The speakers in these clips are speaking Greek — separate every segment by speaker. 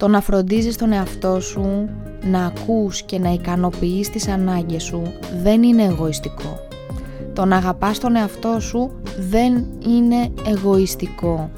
Speaker 1: Το να φροντίζεις τον εαυτό σου, να ακούς και να ικανοποιείς τις ανάγκες σου δεν είναι εγωιστικό. Το να αγαπάς τον εαυτό σου δεν είναι εγωιστικό.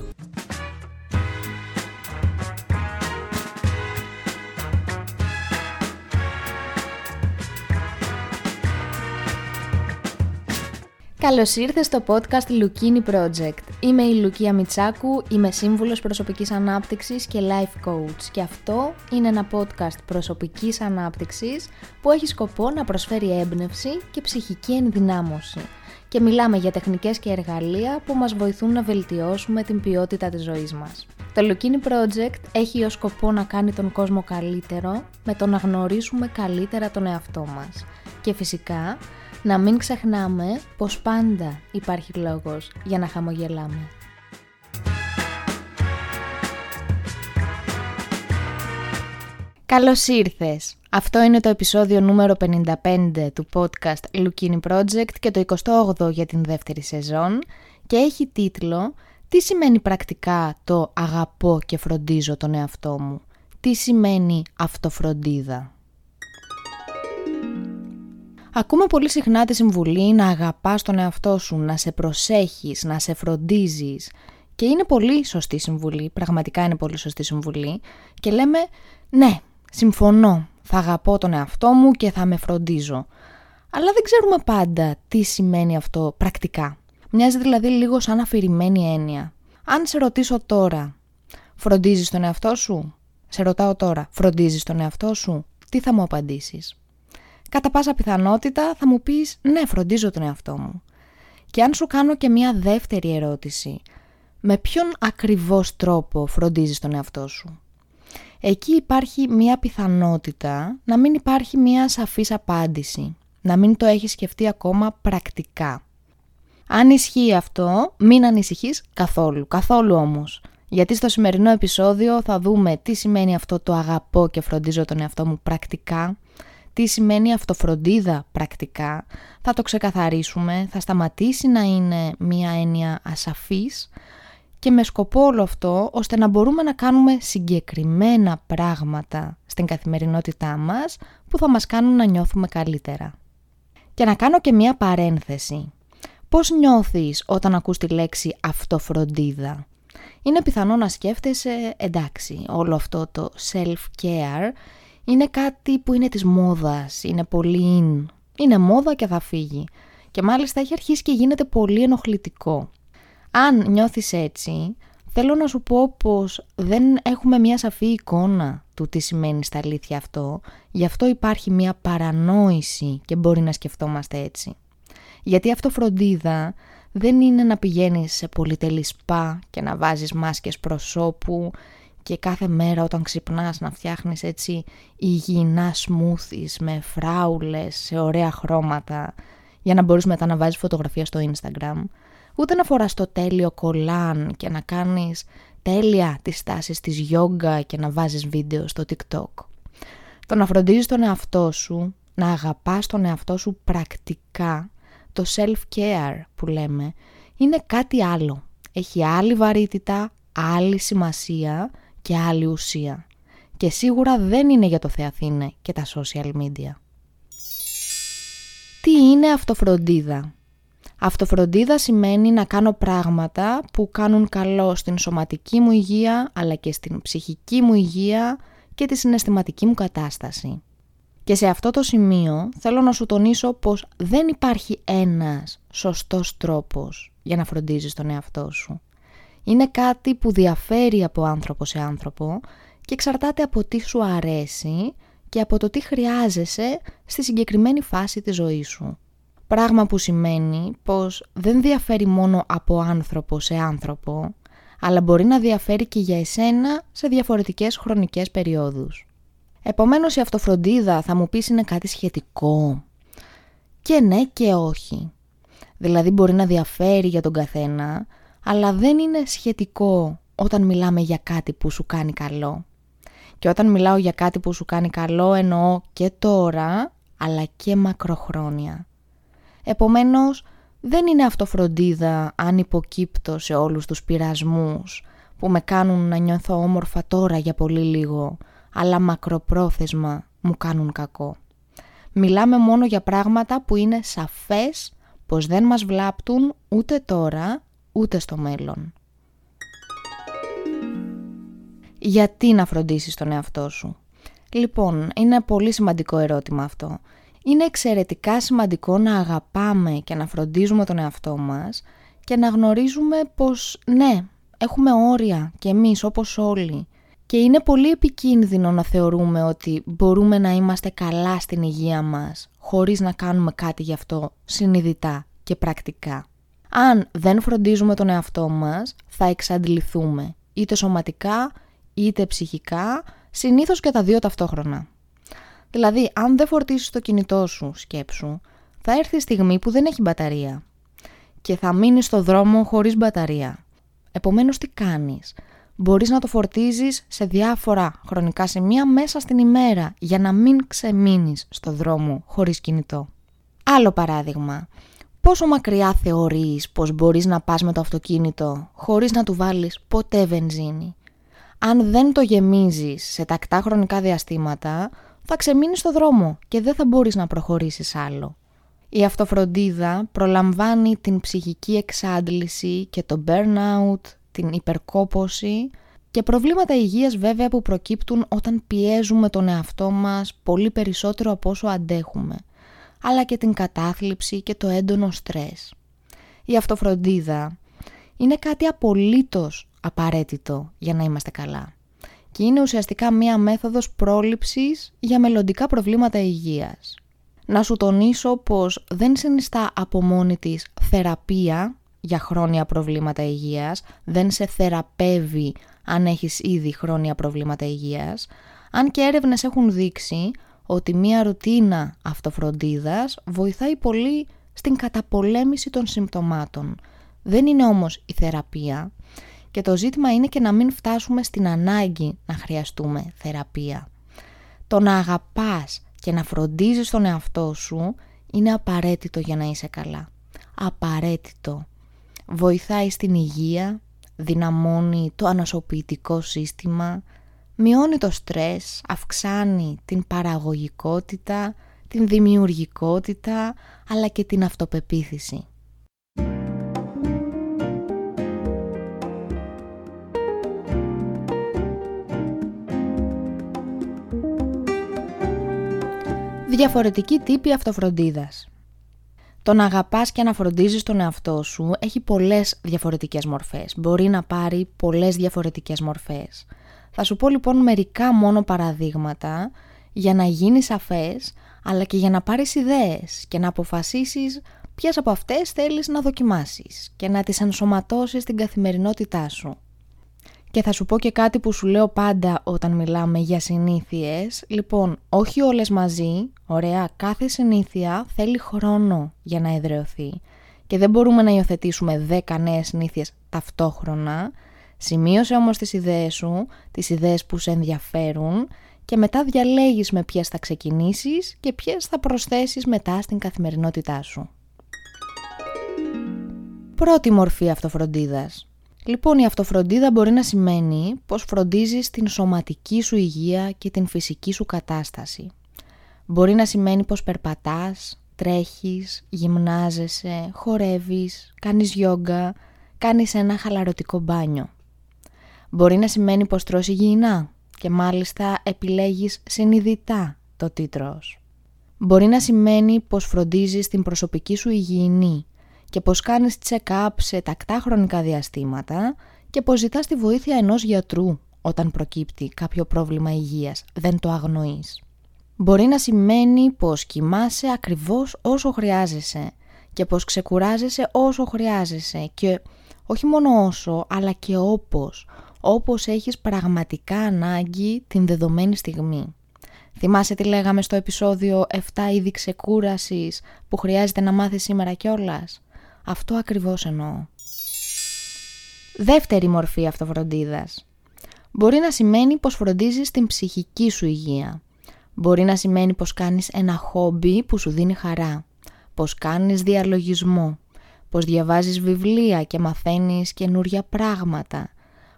Speaker 1: Καλώς ήρθες στο podcast Lukini Project. Είμαι η Λουκία Μιτσάκου, είμαι σύμβουλος προσωπικής ανάπτυξης και life coach και αυτό είναι ένα podcast προσωπικής ανάπτυξης που έχει σκοπό να προσφέρει έμπνευση και ψυχική ενδυνάμωση και μιλάμε για τεχνικές και εργαλεία που μας βοηθούν να βελτιώσουμε την ποιότητα της ζωής μας. Το Lukini Project έχει ως σκοπό να κάνει τον κόσμο καλύτερο με το να γνωρίσουμε καλύτερα τον εαυτό μας και φυσικά να μην ξεχνάμε πως πάντα υπάρχει λόγος για να χαμογελάμε. Καλώς ήρθες! Αυτό είναι το επεισόδιο νούμερο 55 του podcast Lukini Project και το 28ο για την δεύτερη σεζόν και έχει τίτλο «Τι σημαίνει πρακτικά το αγαπώ και φροντίζω τον εαυτό μου» Τι σημαίνει αυτοφροντίδα; Ακούμε πολύ συχνά τη συμβουλή να αγαπάς τον εαυτό σου, να σε προσέχεις, να σε φροντίζεις και είναι πολύ σωστή συμβουλή, πραγματικά είναι πολύ σωστή συμβουλή και λέμε ναι, συμφωνώ, θα αγαπώ τον εαυτό μου και θα με φροντίζω. Αλλά δεν ξέρουμε πάντα τι σημαίνει αυτό πρακτικά. Μοιάζει δηλαδή λίγο σαν αφηρημένη έννοια. Αν σε ρωτήσω τώρα, φροντίζεις τον εαυτό σου; Σε ρωτάω τώρα, φροντίζεις τον εαυτό σου; Τι θα μου απαντήσεις; Κατά πάσα πιθανότητα θα μου πεις ναι φροντίζω τον εαυτό μου. Και αν σου κάνω και μια δεύτερη ερώτηση, με ποιον ακριβώς τρόπο φροντίζεις τον εαυτό σου; Εκεί υπάρχει μια πιθανότητα να μην υπάρχει μια σαφής απάντηση, να μην το έχεις σκεφτεί ακόμα πρακτικά. Αν ισχύει αυτό, μην ανησυχείς καθόλου, καθόλου όμως. Γιατί στο σημερινό επεισόδιο θα δούμε τι σημαίνει αυτό το αγαπώ και φροντίζω τον εαυτό μου πρακτικά, τι σημαίνει αυτοφροντίδα πρακτικά, θα το ξεκαθαρίσουμε, θα σταματήσει να είναι μία έννοια ασαφής και με σκοπό όλο αυτό ώστε να μπορούμε να κάνουμε συγκεκριμένα πράγματα στην καθημερινότητά μας που θα μας κάνουν να νιώθουμε καλύτερα. Και να κάνω και μία παρένθεση. Πώς νιώθεις όταν ακούς τη λέξη αυτοφροντίδα; Είναι πιθανό να σκέφτεσαι εντάξει όλο αυτό το self-care είναι κάτι που είναι της μόδας, είναι πολύ in. Είναι μόδα και θα φύγει. Και μάλιστα έχει αρχίσει και γίνεται πολύ ενοχλητικό. Αν νιώθεις έτσι, θέλω να σου πω πως δεν έχουμε μια σαφή εικόνα του τι σημαίνει στα αλήθεια αυτό, γι' αυτό υπάρχει μια παρανόηση και μπορεί να σκεφτόμαστε έτσι. Γιατί αυτό φροντίδα δεν είναι να πηγαίνεις σε πολυτελή σπα και να βάζεις μάσκες προσώπου και κάθε μέρα όταν ξυπνάς να φτιάχνεις έτσι υγιεινά σμούθις με φράουλες σε ωραία χρώματα για να μπορείς μετά να βάζεις φωτογραφία στο Instagram ούτε να φοράς το τέλειο κολάν και να κάνεις τέλεια τις στάσεις της γιόγκα και να βάζεις βίντεο στο TikTok. Το να φροντίζεις τον εαυτό σου, να αγαπάς τον εαυτό σου πρακτικά, το self-care που λέμε, είναι κάτι άλλο. Έχει άλλη βαρύτητα, άλλη σημασία και άλλη ουσία. Και σίγουρα δεν είναι για το Θεαθήνε και τα social media. Τι είναι αυτοφροντίδα; Αυτοφροντίδα σημαίνει να κάνω πράγματα που κάνουν καλό στην σωματική μου υγεία αλλά και στην ψυχική μου υγεία και τη συναισθηματική μου κατάσταση. Και σε αυτό το σημείο θέλω να σου τονίσω πως δεν υπάρχει ένας σωστός τρόπος για να φροντίζεις τον εαυτό σου είναι κάτι που διαφέρει από άνθρωπο σε άνθρωπο και εξαρτάται από τι σου αρέσει και από το τι χρειάζεσαι στη συγκεκριμένη φάση της ζωής σου. Πράγμα που σημαίνει πως δεν διαφέρει μόνο από άνθρωπο σε άνθρωπο, αλλά μπορεί να διαφέρει και για εσένα σε διαφορετικές χρονικές περιόδους. Επομένως η αυτοφροντίδα θα μου πεις είναι κάτι σχετικό. Και ναι και όχι. Δηλαδή μπορεί να διαφέρει για τον καθένα, αλλά δεν είναι σχετικό όταν μιλάμε για κάτι που σου κάνει καλό. Και όταν μιλάω για κάτι που σου κάνει καλό εννοώ και τώρα, αλλά και μακροχρόνια. Επομένως, δεν είναι αυτοφροντίδα αν υποκύπτω σε όλους τους πειρασμούς που με κάνουν να νιώθω όμορφα τώρα για πολύ λίγο, αλλά μακροπρόθεσμα μου κάνουν κακό. Μιλάμε μόνο για πράγματα που είναι σαφές πως δεν μας βλάπτουν ούτε τώρα ούτε στο μέλλον. Γιατί να φροντίσεις τον εαυτό σου; Λοιπόν, είναι πολύ σημαντικό ερώτημα αυτό. Είναι εξαιρετικά σημαντικό να αγαπάμε και να φροντίζουμε τον εαυτό μας και να γνωρίζουμε πως ναι, έχουμε όρια και εμείς όπως όλοι. Και είναι πολύ επικίνδυνο να θεωρούμε ότι μπορούμε να είμαστε καλά στην υγεία μας χωρίς να κάνουμε κάτι γι' αυτό συνειδητά και πρακτικά. Αν δεν φροντίζουμε τον εαυτό μας, θα εξαντληθούμε, είτε σωματικά είτε ψυχικά, συνήθως και τα δύο ταυτόχρονα. Δηλαδή, αν δεν φορτίσεις το κινητό σου, σκέψου, θα έρθει η στιγμή που δεν έχει μπαταρία και θα μείνεις στο δρόμο χωρίς μπαταρία. Επομένως, τι κάνεις; Μπορείς να το φορτίζεις σε διάφορα χρονικά σημεία μέσα στην ημέρα για να μην ξεμείνεις στο δρόμο χωρίς κινητό. Άλλο παράδειγμα. Πόσο μακριά θεωρείς πως μπορείς να πας με το αυτοκίνητο χωρίς να του βάλεις ποτέ βενζίνη; Αν δεν το γεμίζεις σε τακτά χρονικά διαστήματα, θα ξεμείνεις στο δρόμο και δεν θα μπορείς να προχωρήσεις άλλο. Η αυτοφροντίδα προλαμβάνει την ψυχική εξάντληση και το burnout, την υπερκόπωση και προβλήματα υγείας βέβαια που προκύπτουν όταν πιέζουμε τον εαυτό μας πολύ περισσότερο από όσο αντέχουμε, αλλά και την κατάθλιψη και το έντονο στρες. Η αυτοφροντίδα είναι κάτι απολύτως απαραίτητο για να είμαστε καλά και είναι ουσιαστικά μία μέθοδος πρόληψης για μελλοντικά προβλήματα υγείας. Να σου τονίσω πως δεν συνιστά από μόνη της θεραπεία για χρόνια προβλήματα υγείας, δεν σε θεραπεύει αν έχεις ήδη χρόνια προβλήματα υγείας, αν και έρευνες έχουν δείξει ότι μία ρουτίνα αυτοφροντίδας βοηθάει πολύ στην καταπολέμηση των συμπτωμάτων. Δεν είναι όμως η θεραπεία και το ζήτημα είναι και να μην φτάσουμε στην ανάγκη να χρειαστούμε θεραπεία. Το να αγαπάς και να φροντίζεις τον εαυτό σου είναι απαραίτητο για να είσαι καλά. Απαραίτητο. Βοηθάει στην υγεία, δυναμώνει το ανασωπητικό σύστημα, μειώνει το στρες, αυξάνει την παραγωγικότητα, την δημιουργικότητα, αλλά και την αυτοπεποίθηση. Διαφορετική τύπη αυτοφροντίδας. Το να αγαπάς και να φροντίζεις τον εαυτό σου έχει πολλές διαφορετικές μορφές. Μπορεί να πάρει πολλές διαφορετικές μορφές. Θα σου πω λοιπόν μερικά μόνο παραδείγματα για να γίνεις σαφές, αλλά και για να πάρεις ιδέες και να αποφασίσεις ποιες από αυτές θέλεις να δοκιμάσεις και να τις ενσωματώσεις στην καθημερινότητά σου. Και θα σου πω και κάτι που σου λέω πάντα όταν μιλάμε για συνήθειες. Λοιπόν, όχι όλες μαζί, ωραία, κάθε συνήθεια θέλει χρόνο για να εδραιωθεί. Και δεν μπορούμε να υιοθετήσουμε 10 νέες συνήθειες ταυτόχρονα. Σημείωσε όμως τις ιδέες σου, τις ιδέες που σε ενδιαφέρουν και μετά διαλέγεις με ποιες θα ξεκινήσεις και ποιες θα προσθέσεις μετά στην καθημερινότητά σου. Πρώτη μορφή αυτοφροντίδας. Λοιπόν, η αυτοφροντίδα μπορεί να σημαίνει πως φροντίζεις την σωματική σου υγεία και την φυσική σου κατάσταση. Μπορεί να σημαίνει πως περπατάς, τρέχεις, γυμνάζεσαι, χορεύεις, κάνεις γιόγκα, κάνεις ένα χαλαρωτικό μπάνιο. Μπορεί να σημαίνει πως τρως υγιεινά και μάλιστα επιλέγεις συνειδητά το τι τρως. Μπορεί να σημαίνει πως φροντίζεις την προσωπική σου υγιεινή και πως κάνεις check-up σε τακτά χρονικά διαστήματα και πως ζητάς τη βοήθεια ενός γιατρού όταν προκύπτει κάποιο πρόβλημα υγείας, δεν το αγνοείς. Μπορεί να σημαίνει πως κοιμάσαι ακριβώς όσο χρειάζεσαι και πως ξεκουράζεσαι όσο χρειάζεσαι και όχι μόνο όσο αλλά και όπως, όπως έχεις πραγματικά ανάγκη την δεδομένη στιγμή. Θυμάσαι τι λέγαμε στο επεισόδιο 7 είδη ξεκούρασης που χρειάζεται να μάθεις σήμερα κιόλας. Αυτό ακριβώς εννοώ. Δεύτερη μορφή αυτοφροντίδας. Μπορεί να σημαίνει πως φροντίζεις την ψυχική σου υγεία. Μπορεί να σημαίνει πως κάνεις ένα χόμπι που σου δίνει χαρά. Πως κάνεις διαλογισμό. Πως διαβάζεις βιβλία και μαθαίνεις καινούρια πράγματα.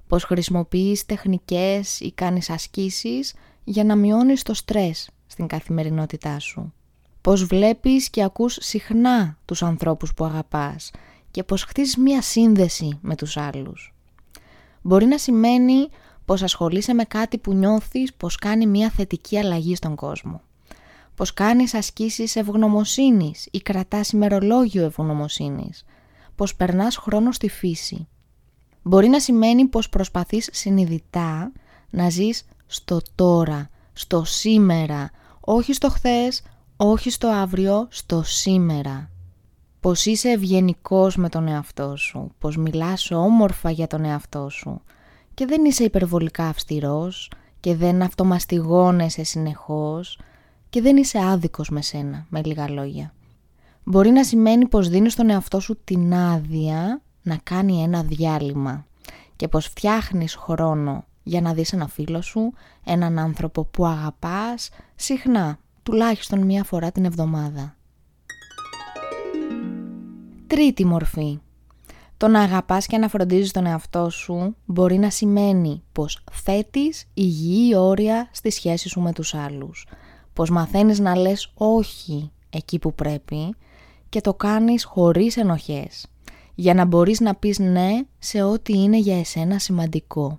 Speaker 1: Πως χρησιμοποιείς τεχνικές ή κάνεις ασκήσεις για να μειώνεις το στρες στην καθημερινότητά σου. Πως βλέπεις και ακούς συχνά τους ανθρώπους που αγαπάς και πως χτίζεις μία σύνδεση με τους άλλους. Μπορεί να σημαίνει πως ασχολείσαι με κάτι που νιώθεις πως κάνει μία θετική αλλαγή στον κόσμο. Πως κάνεις ασκήσεις ευγνωμοσύνης ή κρατάς ημερολόγιο ευγνωμοσύνης. Πως περνάς χρόνο στη φύση. Μπορεί να σημαίνει πως προσπαθείς συνειδητά να ζεις στο τώρα, στο σήμερα, όχι στο χθες, όχι στο αύριο, στο σήμερα. Πως είσαι ευγενικός με τον εαυτό σου, πως μιλάς όμορφα για τον εαυτό σου και δεν είσαι υπερβολικά αυστηρός και δεν αυτομαστιγώνεσαι συνεχώς και δεν είσαι άδικος με σένα, με λίγα λόγια. Μπορεί να σημαίνει πως δίνεις τον εαυτό σου την άδεια να κάνει ένα διάλειμμα και πως φτιάχνεις χρόνο για να δεις ένα φίλο σου, έναν άνθρωπο που αγαπάς, συχνά, τουλάχιστον μία φορά την εβδομάδα. Τρίτη μορφή. Το να αγαπάς και να φροντίζεις τον εαυτό σου μπορεί να σημαίνει πως θέτεις υγιή όρια στη σχέση σου με τους άλλους. Πως μαθαίνεις να λες όχι εκεί που πρέπει και το κάνεις χωρίς ενοχές. Για να μπορείς να πεις ναι σε ό,τι είναι για εσένα σημαντικό.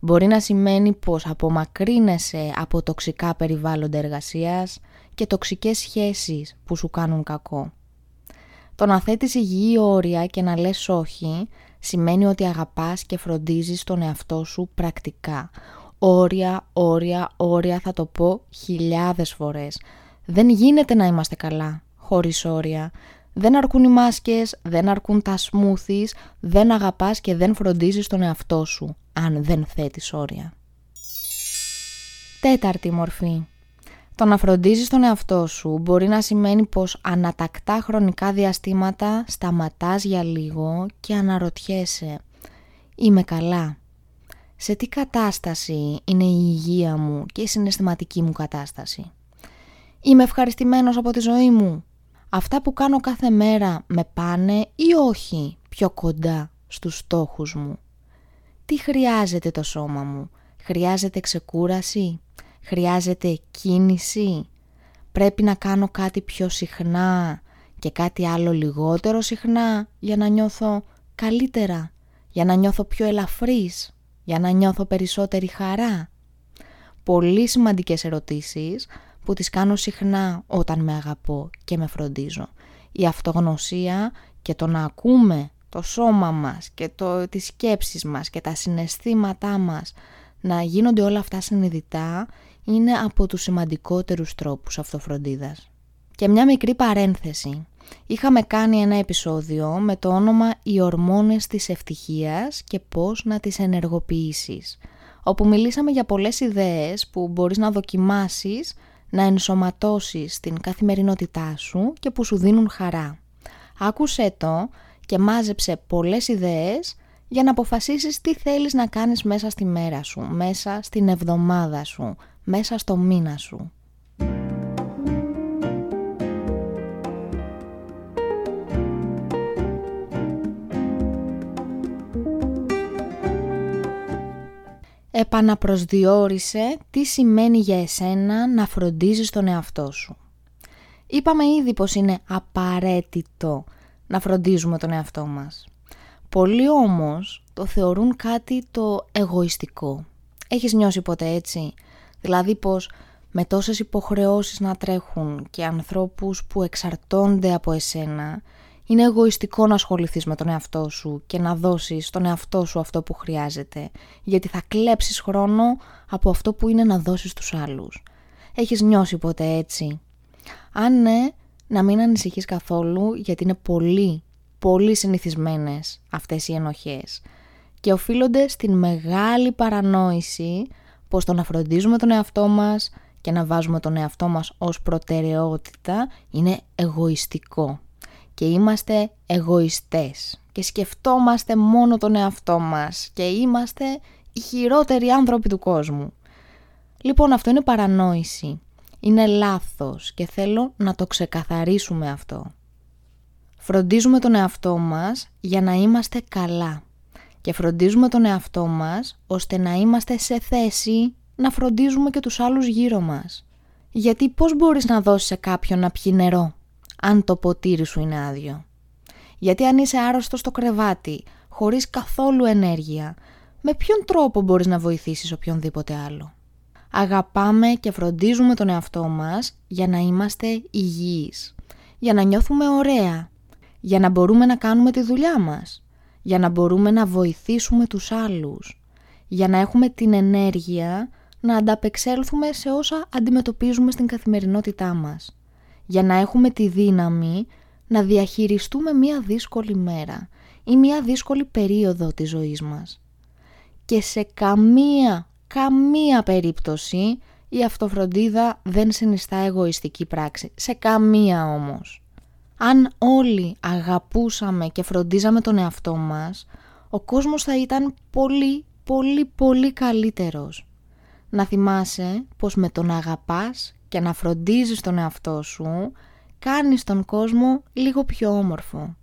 Speaker 1: Μπορεί να σημαίνει πως απομακρύνεσαι από τοξικά περιβάλλοντα εργασίας και τοξικές σχέσεις που σου κάνουν κακό. Το να θέτεις υγιή όρια και να λες όχι σημαίνει ότι αγαπάς και φροντίζεις τον εαυτό σου πρακτικά. Όρια, όρια, όρια θα το πω χιλιάδες φορές. Δεν γίνεται να είμαστε καλά χωρίς όρια. Δεν αρκούν οι μάσκες, δεν αρκούν τα smoothies, δεν αγαπάς και δεν φροντίζεις τον εαυτό σου αν δεν θέτεις όρια. Τέταρτη μορφή. Το να φροντίζεις τον εαυτό σου μπορεί να σημαίνει πως ανατακτά χρονικά διαστήματα σταματάς για λίγο και αναρωτιέσαι «Είμαι καλά» σε τι κατάσταση είναι η υγεία μου και η συναισθηματική μου κατάσταση; Είμαι ευχαριστημένος από τη ζωή μου; Αυτά που κάνω κάθε μέρα με πάνε ή όχι πιο κοντά στους στόχους μου; Τι χρειάζεται το σώμα μου; Χρειάζεται ξεκούραση; Χρειάζεται κίνηση; Πρέπει να κάνω κάτι πιο συχνά και κάτι άλλο λιγότερο συχνά για να νιώθω καλύτερα, για να νιώθω πιο ελαφρύς, για να νιώθω περισσότερη χαρά; Πολύ σημαντικές ερωτήσεις που τις κάνω συχνά όταν με αγαπώ και με φροντίζω. Η αυτογνωσία και το να ακούμε το σώμα μας και το, τις σκέψεις μας και τα συναισθήματά μας να γίνονται όλα αυτά συνειδητά είναι από τους σημαντικότερους τρόπους αυτοφροντίδας. Και μια μικρή παρένθεση. Είχαμε κάνει ένα επεισόδιο με το όνομα «Οι ορμόνες της ευτυχίας και πώς να τις ενεργοποιήσεις» όπου μιλήσαμε για πολλές ιδέες που μπορείς να δοκιμάσεις να ενσωματώσεις στην καθημερινότητά σου και που σου δίνουν χαρά. Άκουσέ το και μάζεψε πολλές ιδέες για να αποφασίσεις τι θέλεις να κάνεις μέσα στη μέρα σου, μέσα στην εβδομάδα σου, μέσα στο μήνα σου. Επαναπροσδιορίσε τι σημαίνει για εσένα να φροντίζεις τον εαυτό σου. Είπαμε ήδη πως είναι απαραίτητο να φροντίζουμε τον εαυτό μας. Πολλοί όμως το θεωρούν κάτι το εγωιστικό. Έχεις νιώσει ποτέ έτσι; Δηλαδή πως με τόσες υποχρεώσεις να τρέχουν και ανθρώπους που εξαρτώνται από εσένα, είναι εγωιστικό να ασχοληθείς με τον εαυτό σου και να δώσεις τον εαυτό σου αυτό που χρειάζεται, γιατί θα κλέψεις χρόνο από αυτό που είναι να δώσεις τους άλλους. Έχεις νιώσει ποτέ έτσι; Αν ναι, να μην ανησυχείς καθόλου γιατί είναι πολύ, πολύ συνηθισμένες αυτές οι ενοχές και οφείλονται στην μεγάλη παρανόηση πως το να φροντίζουμε τον εαυτό μας και να βάζουμε τον εαυτό μας ως προτεραιότητα είναι εγωιστικό και είμαστε εγωιστές και σκεφτόμαστε μόνο τον εαυτό μας και είμαστε οι χειρότεροι άνθρωποι του κόσμου. Λοιπόν αυτό είναι παρανόηση είναι λάθος και θέλω να το ξεκαθαρίσουμε αυτό. Φροντίζουμε τον εαυτό μας για να είμαστε καλά και φροντίζουμε τον εαυτό μας ώστε να είμαστε σε θέση να φροντίζουμε και τους άλλους γύρω μας. Γιατί πώς μπορείς να δώσεις σε κάποιον να πιει νερό; Αν το ποτήρι σου είναι άδειο. Γιατί αν είσαι άρρωστο στο κρεβάτι, χωρίς καθόλου ενέργεια, με ποιον τρόπο μπορείς να βοηθήσεις οποιονδήποτε άλλο; Αγαπάμε και φροντίζουμε τον εαυτό μας για να είμαστε υγιείς, για να νιώθουμε ωραία, για να μπορούμε να κάνουμε τη δουλειά μας, για να μπορούμε να βοηθήσουμε τους άλλους, για να έχουμε την ενέργεια να ανταπεξέλθουμε σε όσα αντιμετωπίζουμε στην καθημερινότητά μας, για να έχουμε τη δύναμη να διαχειριστούμε μία δύσκολη μέρα ή μία δύσκολη περίοδο της ζωής μας. Και σε καμία, καμία περίπτωση η αυτοφροντίδα δεν συνιστά εγωιστική πράξη. Σε καμία όμως. Αν όλοι αγαπούσαμε και φροντίζαμε τον εαυτό μας, ο κόσμος θα ήταν πολύ, πολύ, πολύ καλύτερος. Να θυμάσαι πως με τον αγαπάς και να φροντίζεις τον εαυτό σου, κάνεις τον κόσμο λίγο πιο όμορφο.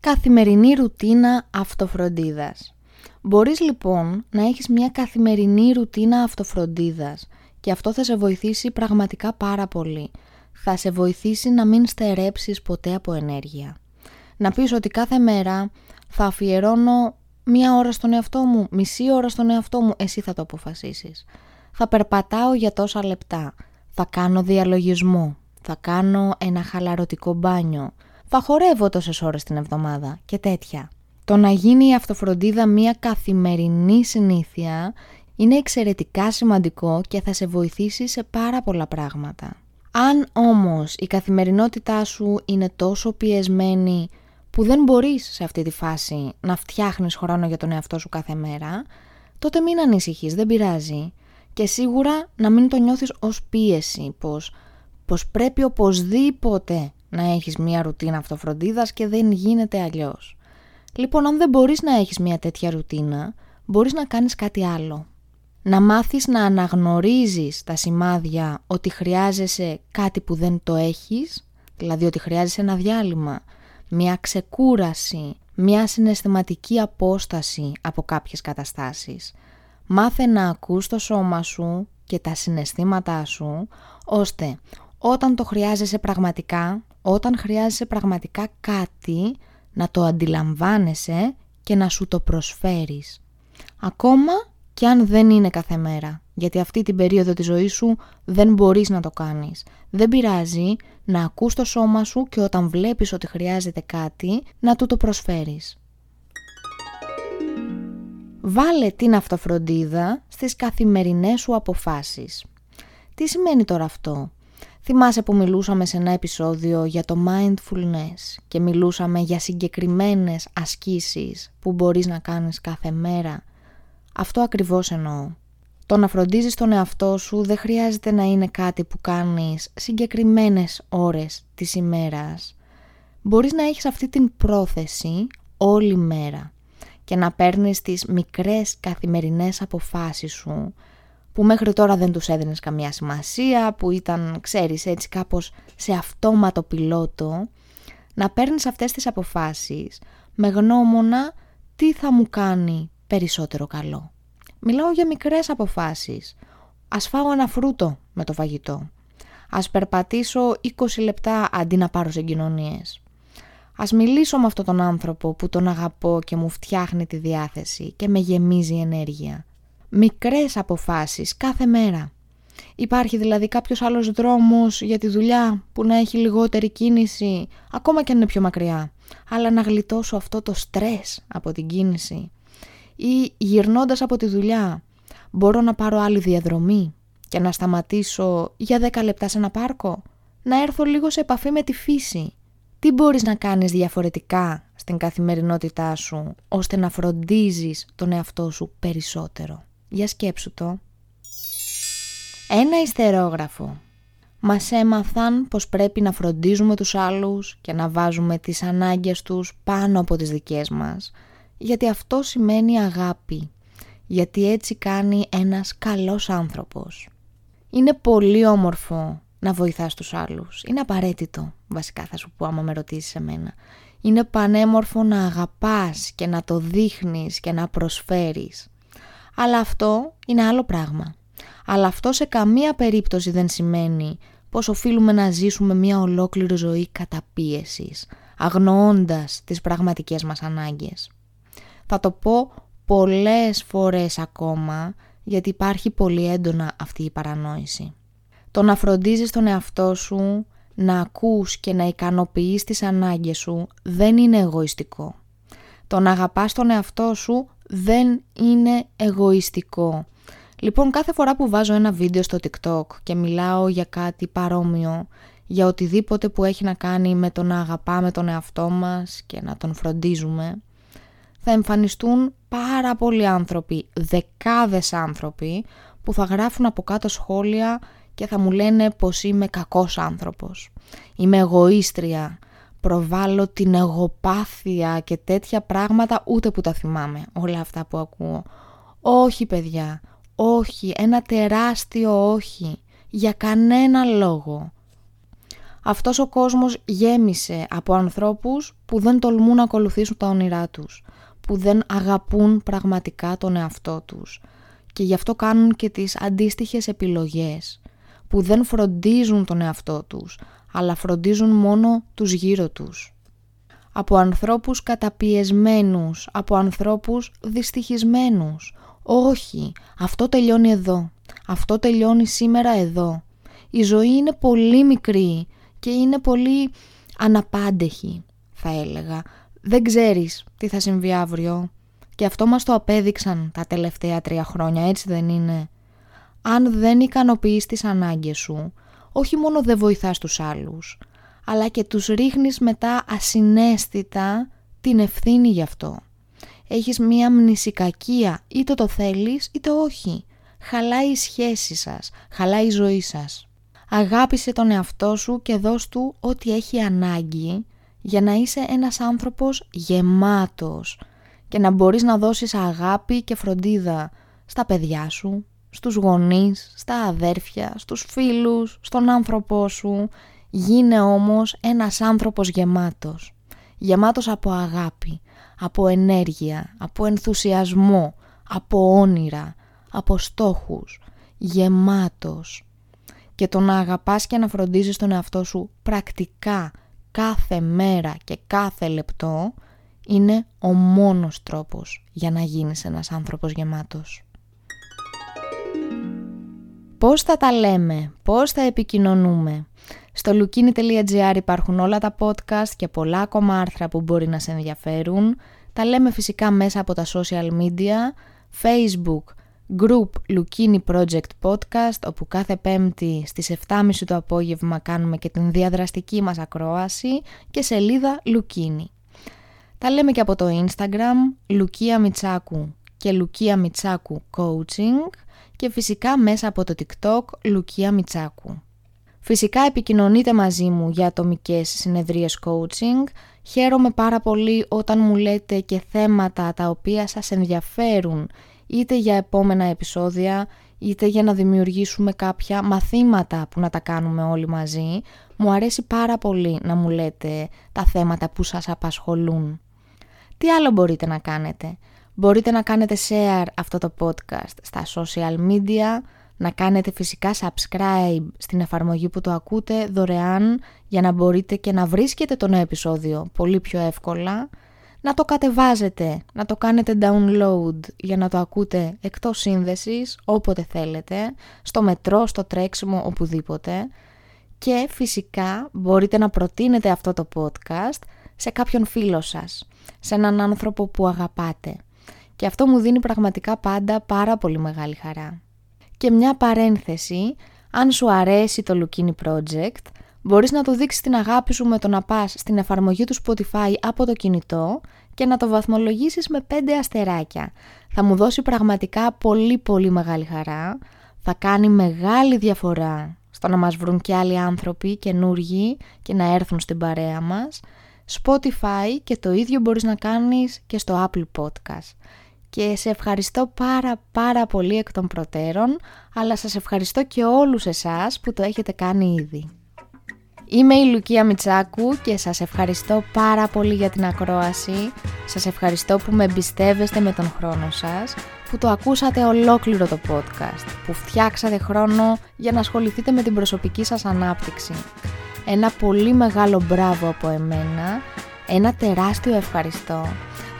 Speaker 1: Καθημερινή ρουτίνα αυτοφροντίδας. Μπορείς λοιπόν να έχεις μια καθημερινή ρουτίνα αυτοφροντίδας και αυτό θα σε βοηθήσει πραγματικά πάρα πολύ. Θα σε βοηθήσει να μην στερέψεις ποτέ από ενέργεια. Να πεις ότι κάθε μέρα θα αφιερώνω μία ώρα στον εαυτό μου, μισή ώρα στον εαυτό μου, εσύ θα το αποφασίσεις. Θα περπατάω για τόσα λεπτά, θα κάνω διαλογισμό, θα κάνω ένα χαλαρωτικό μπάνιο, θα χορεύω τόσες ώρες την εβδομάδα και τέτοια. Το να γίνει η αυτοφροντίδα μία καθημερινή συνήθεια είναι εξαιρετικά σημαντικό και θα σε βοηθήσει σε πάρα πολλά πράγματα. Αν όμως η καθημερινότητά σου είναι τόσο πιεσμένη που δεν μπορείς σε αυτή τη φάση να φτιάχνεις χρόνο για τον εαυτό σου κάθε μέρα, τότε μην ανησυχείς, δεν πειράζει. Και σίγουρα να μην το νιώθεις ως πίεση, πως, πως πρέπει οπωσδήποτε να έχεις μια ρουτίνα αυτοφροντίδας και δεν γίνεται αλλιώς. Λοιπόν, αν δεν μπορείς να έχεις μια τέτοια ρουτίνα, μπορείς να κάνεις κάτι άλλο. Να μάθεις να αναγνωρίζεις τα σημάδια ότι χρειάζεσαι κάτι που δεν το έχεις, δηλαδή ότι χρειάζεσαι ένα διάλειμμα, μια ξεκούραση, μια συναισθηματική απόσταση από κάποιες καταστάσεις. Μάθε να ακούς το σώμα σου και τα συναισθήματά σου, ώστε όταν το χρειάζεσαι πραγματικά, όταν χρειάζεσαι πραγματικά κάτι, να το αντιλαμβάνεσαι και να σου το προσφέρεις. Ακόμα και αν δεν είναι κάθε μέρα, γιατί αυτή την περίοδο της ζωής σου δεν μπορείς να το κάνεις. Δεν πειράζει να ακούς το σώμα σου και όταν βλέπεις ότι χρειάζεται κάτι, να του το προσφέρεις. Βάλε την αυτοφροντίδα στις καθημερινές σου αποφάσεις. Τι σημαίνει τώρα αυτό; Θυμάσαι που μιλούσαμε σε ένα επεισόδιο για το mindfulness και μιλούσαμε για συγκεκριμένες ασκήσεις που μπορείς να κάνεις κάθε μέρα; Αυτό ακριβώς εννοώ. Το να φροντίζεις τον εαυτό σου δεν χρειάζεται να είναι κάτι που κάνεις συγκεκριμένες ώρες της ημέρας. Μπορείς να έχεις αυτή την πρόθεση όλη μέρα και να παίρνεις τις μικρές καθημερινές αποφάσεις σου που μέχρι τώρα δεν τους έδινες καμία σημασία, που ήταν, ξέρεις, έτσι κάπως σε αυτόματο πιλότο, να παίρνεις αυτές τις αποφάσεις με γνώμονα τι θα μου κάνει περισσότερο καλό. Μιλάω για μικρές αποφάσεις. Ας φάω ένα φρούτο με το φαγητό. Ας περπατήσω 20 λεπτά αντί να πάρω συγκοινωνίες. Ας μιλήσω με αυτόν τον άνθρωπο που τον αγαπώ και μου φτιάχνει τη διάθεση και με γεμίζει ενέργεια μικρές αποφάσεις κάθε μέρα. Υπάρχει δηλαδή κάποιος άλλος δρόμος για τη δουλειά που να έχει λιγότερη κίνηση, ακόμα και αν είναι πιο μακριά, αλλά να γλιτώσω αυτό το στρες από την κίνηση. Ή γυρνώντας από τη δουλειά, μπορώ να πάρω άλλη διαδρομή και να σταματήσω για 10 λεπτά σε ένα πάρκο, να έρθω λίγο σε επαφή με τη φύση. Τι μπορείς να κάνεις διαφορετικά στην καθημερινότητά σου, ώστε να φροντίζεις τον εαυτό σου περισσότερο; Για σκέψου το. Ένα ιστερόγραφο. Μας έμαθαν πως πρέπει να φροντίζουμε τους άλλους και να βάζουμε τις ανάγκες τους πάνω από τις δικές μας. Γιατί αυτό σημαίνει αγάπη. Γιατί έτσι κάνει ένας καλός άνθρωπος. Είναι πολύ όμορφο να βοηθάς τους άλλους. Είναι απαραίτητο, βασικά θα σου πω άμα με ρωτήσεις εμένα. Είναι πανέμορφο να αγαπάς και να το δείχνεις και να προσφέρεις. Αλλά αυτό είναι άλλο πράγμα. Αλλά αυτό σε καμία περίπτωση δεν σημαίνει πως οφείλουμε να ζήσουμε μια ολόκληρη ζωή καταπίεσης, αγνοώντας τις πραγματικές μας ανάγκες. Θα το πω πολλές φορές ακόμα, γιατί υπάρχει πολύ έντονα αυτή η παρανόηση. Το να φροντίζεις τον εαυτό σου, να ακούς και να ικανοποιείς τις ανάγκες σου δεν είναι εγωιστικό. Το να αγαπάς τον εαυτό σου δεν είναι εγωιστικό. Λοιπόν, κάθε φορά που βάζω ένα βίντεο στο TikTok και μιλάω για κάτι παρόμοιο, για οτιδήποτε που έχει να κάνει με το να αγαπάμε τον εαυτό μας και να τον φροντίζουμε, θα εμφανιστούν πάρα πολλοί άνθρωποι, δεκάδες άνθρωποι, που θα γράφουν από κάτω σχόλια και θα μου λένε πως είμαι κακός άνθρωπος. Είμαι εγωίστρια, προβάλλω την εγωπάθεια και τέτοια πράγματα ούτε που τα θυμάμαι όλα αυτά που ακούω. Όχι παιδιά, όχι, ένα τεράστιο όχι, για κανένα λόγο. Αυτός ο κόσμος γέμισε από ανθρώπους που δεν τολμούν να ακολουθήσουν τα όνειρά τους, που δεν αγαπούν πραγματικά τον εαυτό τους και γι' αυτό κάνουν και τις αντίστοιχες επιλογές, που δεν φροντίζουν τον εαυτό τους, αλλά φροντίζουν μόνο τους γύρω τους. Από ανθρώπους καταπιεσμένους, από ανθρώπους δυστυχισμένους. Όχι, αυτό τελειώνει εδώ. Αυτό τελειώνει σήμερα εδώ. Η ζωή είναι πολύ μικρή και είναι πολύ αναπάντεχη, θα έλεγα. Δεν ξέρεις τι θα συμβεί αύριο. Και αυτό μας το απέδειξαν τα τελευταία τρία χρόνια, έτσι δεν είναι; Αν δεν ικανοποιείς τις ανάγκες σου, όχι μόνο δεν βοηθάς τους άλλους, αλλά και τους ρίχνεις μετά ασυναίσθητα την ευθύνη γι' αυτό. Έχεις μία μνησικακία, είτε το θέλεις είτε όχι. Χαλάει η σχέση σας, χαλάει η ζωή σας. Αγάπησε τον εαυτό σου και δώσ' του ό,τι έχει ανάγκη για να είσαι ένας άνθρωπος γεμάτος και να μπορείς να δώσεις αγάπη και φροντίδα στα παιδιά σου, στους γονείς, στα αδέρφια, στους φίλους, στον άνθρωπό σου. Γίνε όμως ένας άνθρωπος γεμάτος. Γεμάτος από αγάπη, από ενέργεια, από ενθουσιασμό, από όνειρα, από στόχους. Γεμάτος. Και το να αγαπάς και να φροντίζεις τον εαυτό σου πρακτικά κάθε μέρα και κάθε λεπτό είναι ο μόνος τρόπος για να γίνεις ένας άνθρωπος γεμάτος. Πώς θα τα λέμε, πώς θα επικοινωνούμε; Στο lukini.gr υπάρχουν όλα τα podcast και πολλά ακόμα άρθρα που μπορεί να σε ενδιαφέρουν. Τα λέμε φυσικά μέσα από τα social media, facebook, group Lukini Project Podcast, όπου κάθε πέμπτη στις 7.30 το απόγευμα κάνουμε και την διαδραστική μας ακρόαση και σελίδα Lukini. Τα λέμε και από το Instagram, Lukia Mitsaku και Lukia Mitsaku Coaching και φυσικά μέσα από το TikTok Λουκία Μιτσάκου. Φυσικά επικοινωνείτε μαζί μου για ατομικές συνεδρίες coaching. Χαίρομαι πάρα πολύ όταν μου λέτε και θέματα τα οποία σας ενδιαφέρουν είτε για επόμενα επεισόδια είτε για να δημιουργήσουμε κάποια μαθήματα που να τα κάνουμε όλοι μαζί. Μου αρέσει πάρα πολύ να μου λέτε τα θέματα που σας απασχολούν. Τι άλλο μπορείτε να κάνετε; Μπορείτε να κάνετε share αυτό το podcast στα social media, να κάνετε φυσικά subscribe στην εφαρμογή που το ακούτε δωρεάν για να μπορείτε και να βρίσκετε το νέο επεισόδιο πολύ πιο εύκολα, να το κατεβάζετε, να το κάνετε download για να το ακούτε εκτός σύνδεσης όποτε θέλετε, στο μετρό, στο τρέξιμο, οπουδήποτε και φυσικά μπορείτε να προτείνετε αυτό το podcast σε κάποιον φίλο σας, σε έναν άνθρωπο που αγαπάτε και αυτό μου δίνει πραγματικά πάντα πάρα πολύ μεγάλη χαρά. Και μια παρένθεση, αν σου αρέσει το Lukini Project, μπορείς να το δείξεις την αγάπη σου με το να πας στην εφαρμογή του Spotify από το κινητό και να το βαθμολογήσεις με 5 αστεράκια. Θα μου δώσει πραγματικά πολύ πολύ μεγάλη χαρά, θα κάνει μεγάλη διαφορά στο να μας βρουν και άλλοι άνθρωποι καινούργοι και να έρθουν στην παρέα μας. Spotify και το ίδιο μπορείς να κάνεις και στο Apple Podcast. και σε ευχαριστώ πάρα πάρα πολύ εκ των προτέρων, αλλά σας ευχαριστώ και όλους εσάς που το έχετε κάνει ήδη. Είμαι η Λουκία Μιτσάκου και σας ευχαριστώ πάρα πολύ για την ακρόαση. Σας ευχαριστώ που με εμπιστεύεστε με τον χρόνο σας, που το ακούσατε ολόκληρο το podcast, που φτιάξατε χρόνο για να ασχοληθείτε με την προσωπική σας ανάπτυξη. Ένα πολύ μεγάλο μπράβο από εμένα, ένα τεράστιο ευχαριστώ.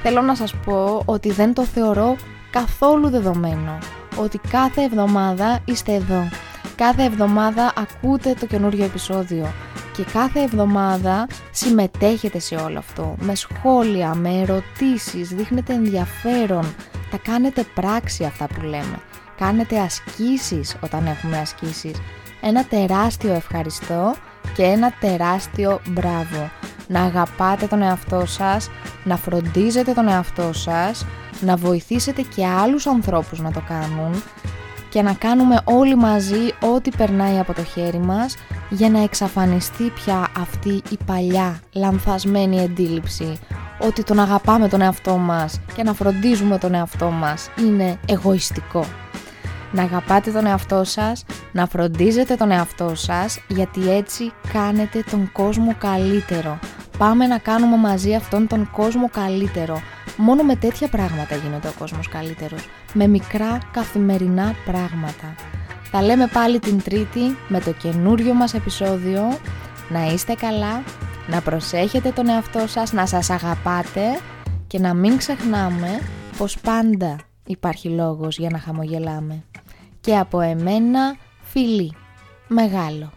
Speaker 1: Θέλω να σας πω ότι δεν το θεωρώ καθόλου δεδομένο, ότι κάθε εβδομάδα είστε εδώ. Κάθε εβδομάδα ακούτε το καινούριο επεισόδιο και κάθε εβδομάδα συμμετέχετε σε όλο αυτό. Με σχόλια, με ερωτήσεις, δείχνετε ενδιαφέρον, τα κάνετε πράξη αυτά που λέμε. Κάνετε ασκήσεις όταν έχουμε ασκήσεις. Ένα τεράστιο ευχαριστώ και ένα τεράστιο μπράβο. Να αγαπάτε τον εαυτό σας, να φροντίζετε τον εαυτό σας, να βοηθήσετε και άλλους ανθρώπους να το κάνουν και να κάνουμε όλοι μαζί ό,τι περνάει από το χέρι μας για να εξαφανιστεί πια αυτή η παλιά λανθασμένη αντίληψη ότι τον αγαπάμε τον εαυτό μας και να φροντίζουμε τον εαυτό μας είναι εγωιστικό. Να αγαπάτε τον εαυτό σας, να φροντίζετε τον εαυτό σας γιατί έτσι κάνετε τον κόσμο καλύτερο. Πάμε να κάνουμε μαζί αυτόν τον κόσμο καλύτερο. Μόνο με τέτοια πράγματα γίνεται ο κόσμος καλύτερος. Με μικρά καθημερινά πράγματα. Θα λέμε πάλι την Τρίτη με το καινούριο μας επεισόδιο. Να είστε καλά, να προσέχετε τον εαυτό σας, να σας αγαπάτε και να μην ξεχνάμε πως πάντα υπάρχει λόγος για να χαμογελάμε. Και από εμένα φιλί, μεγάλο.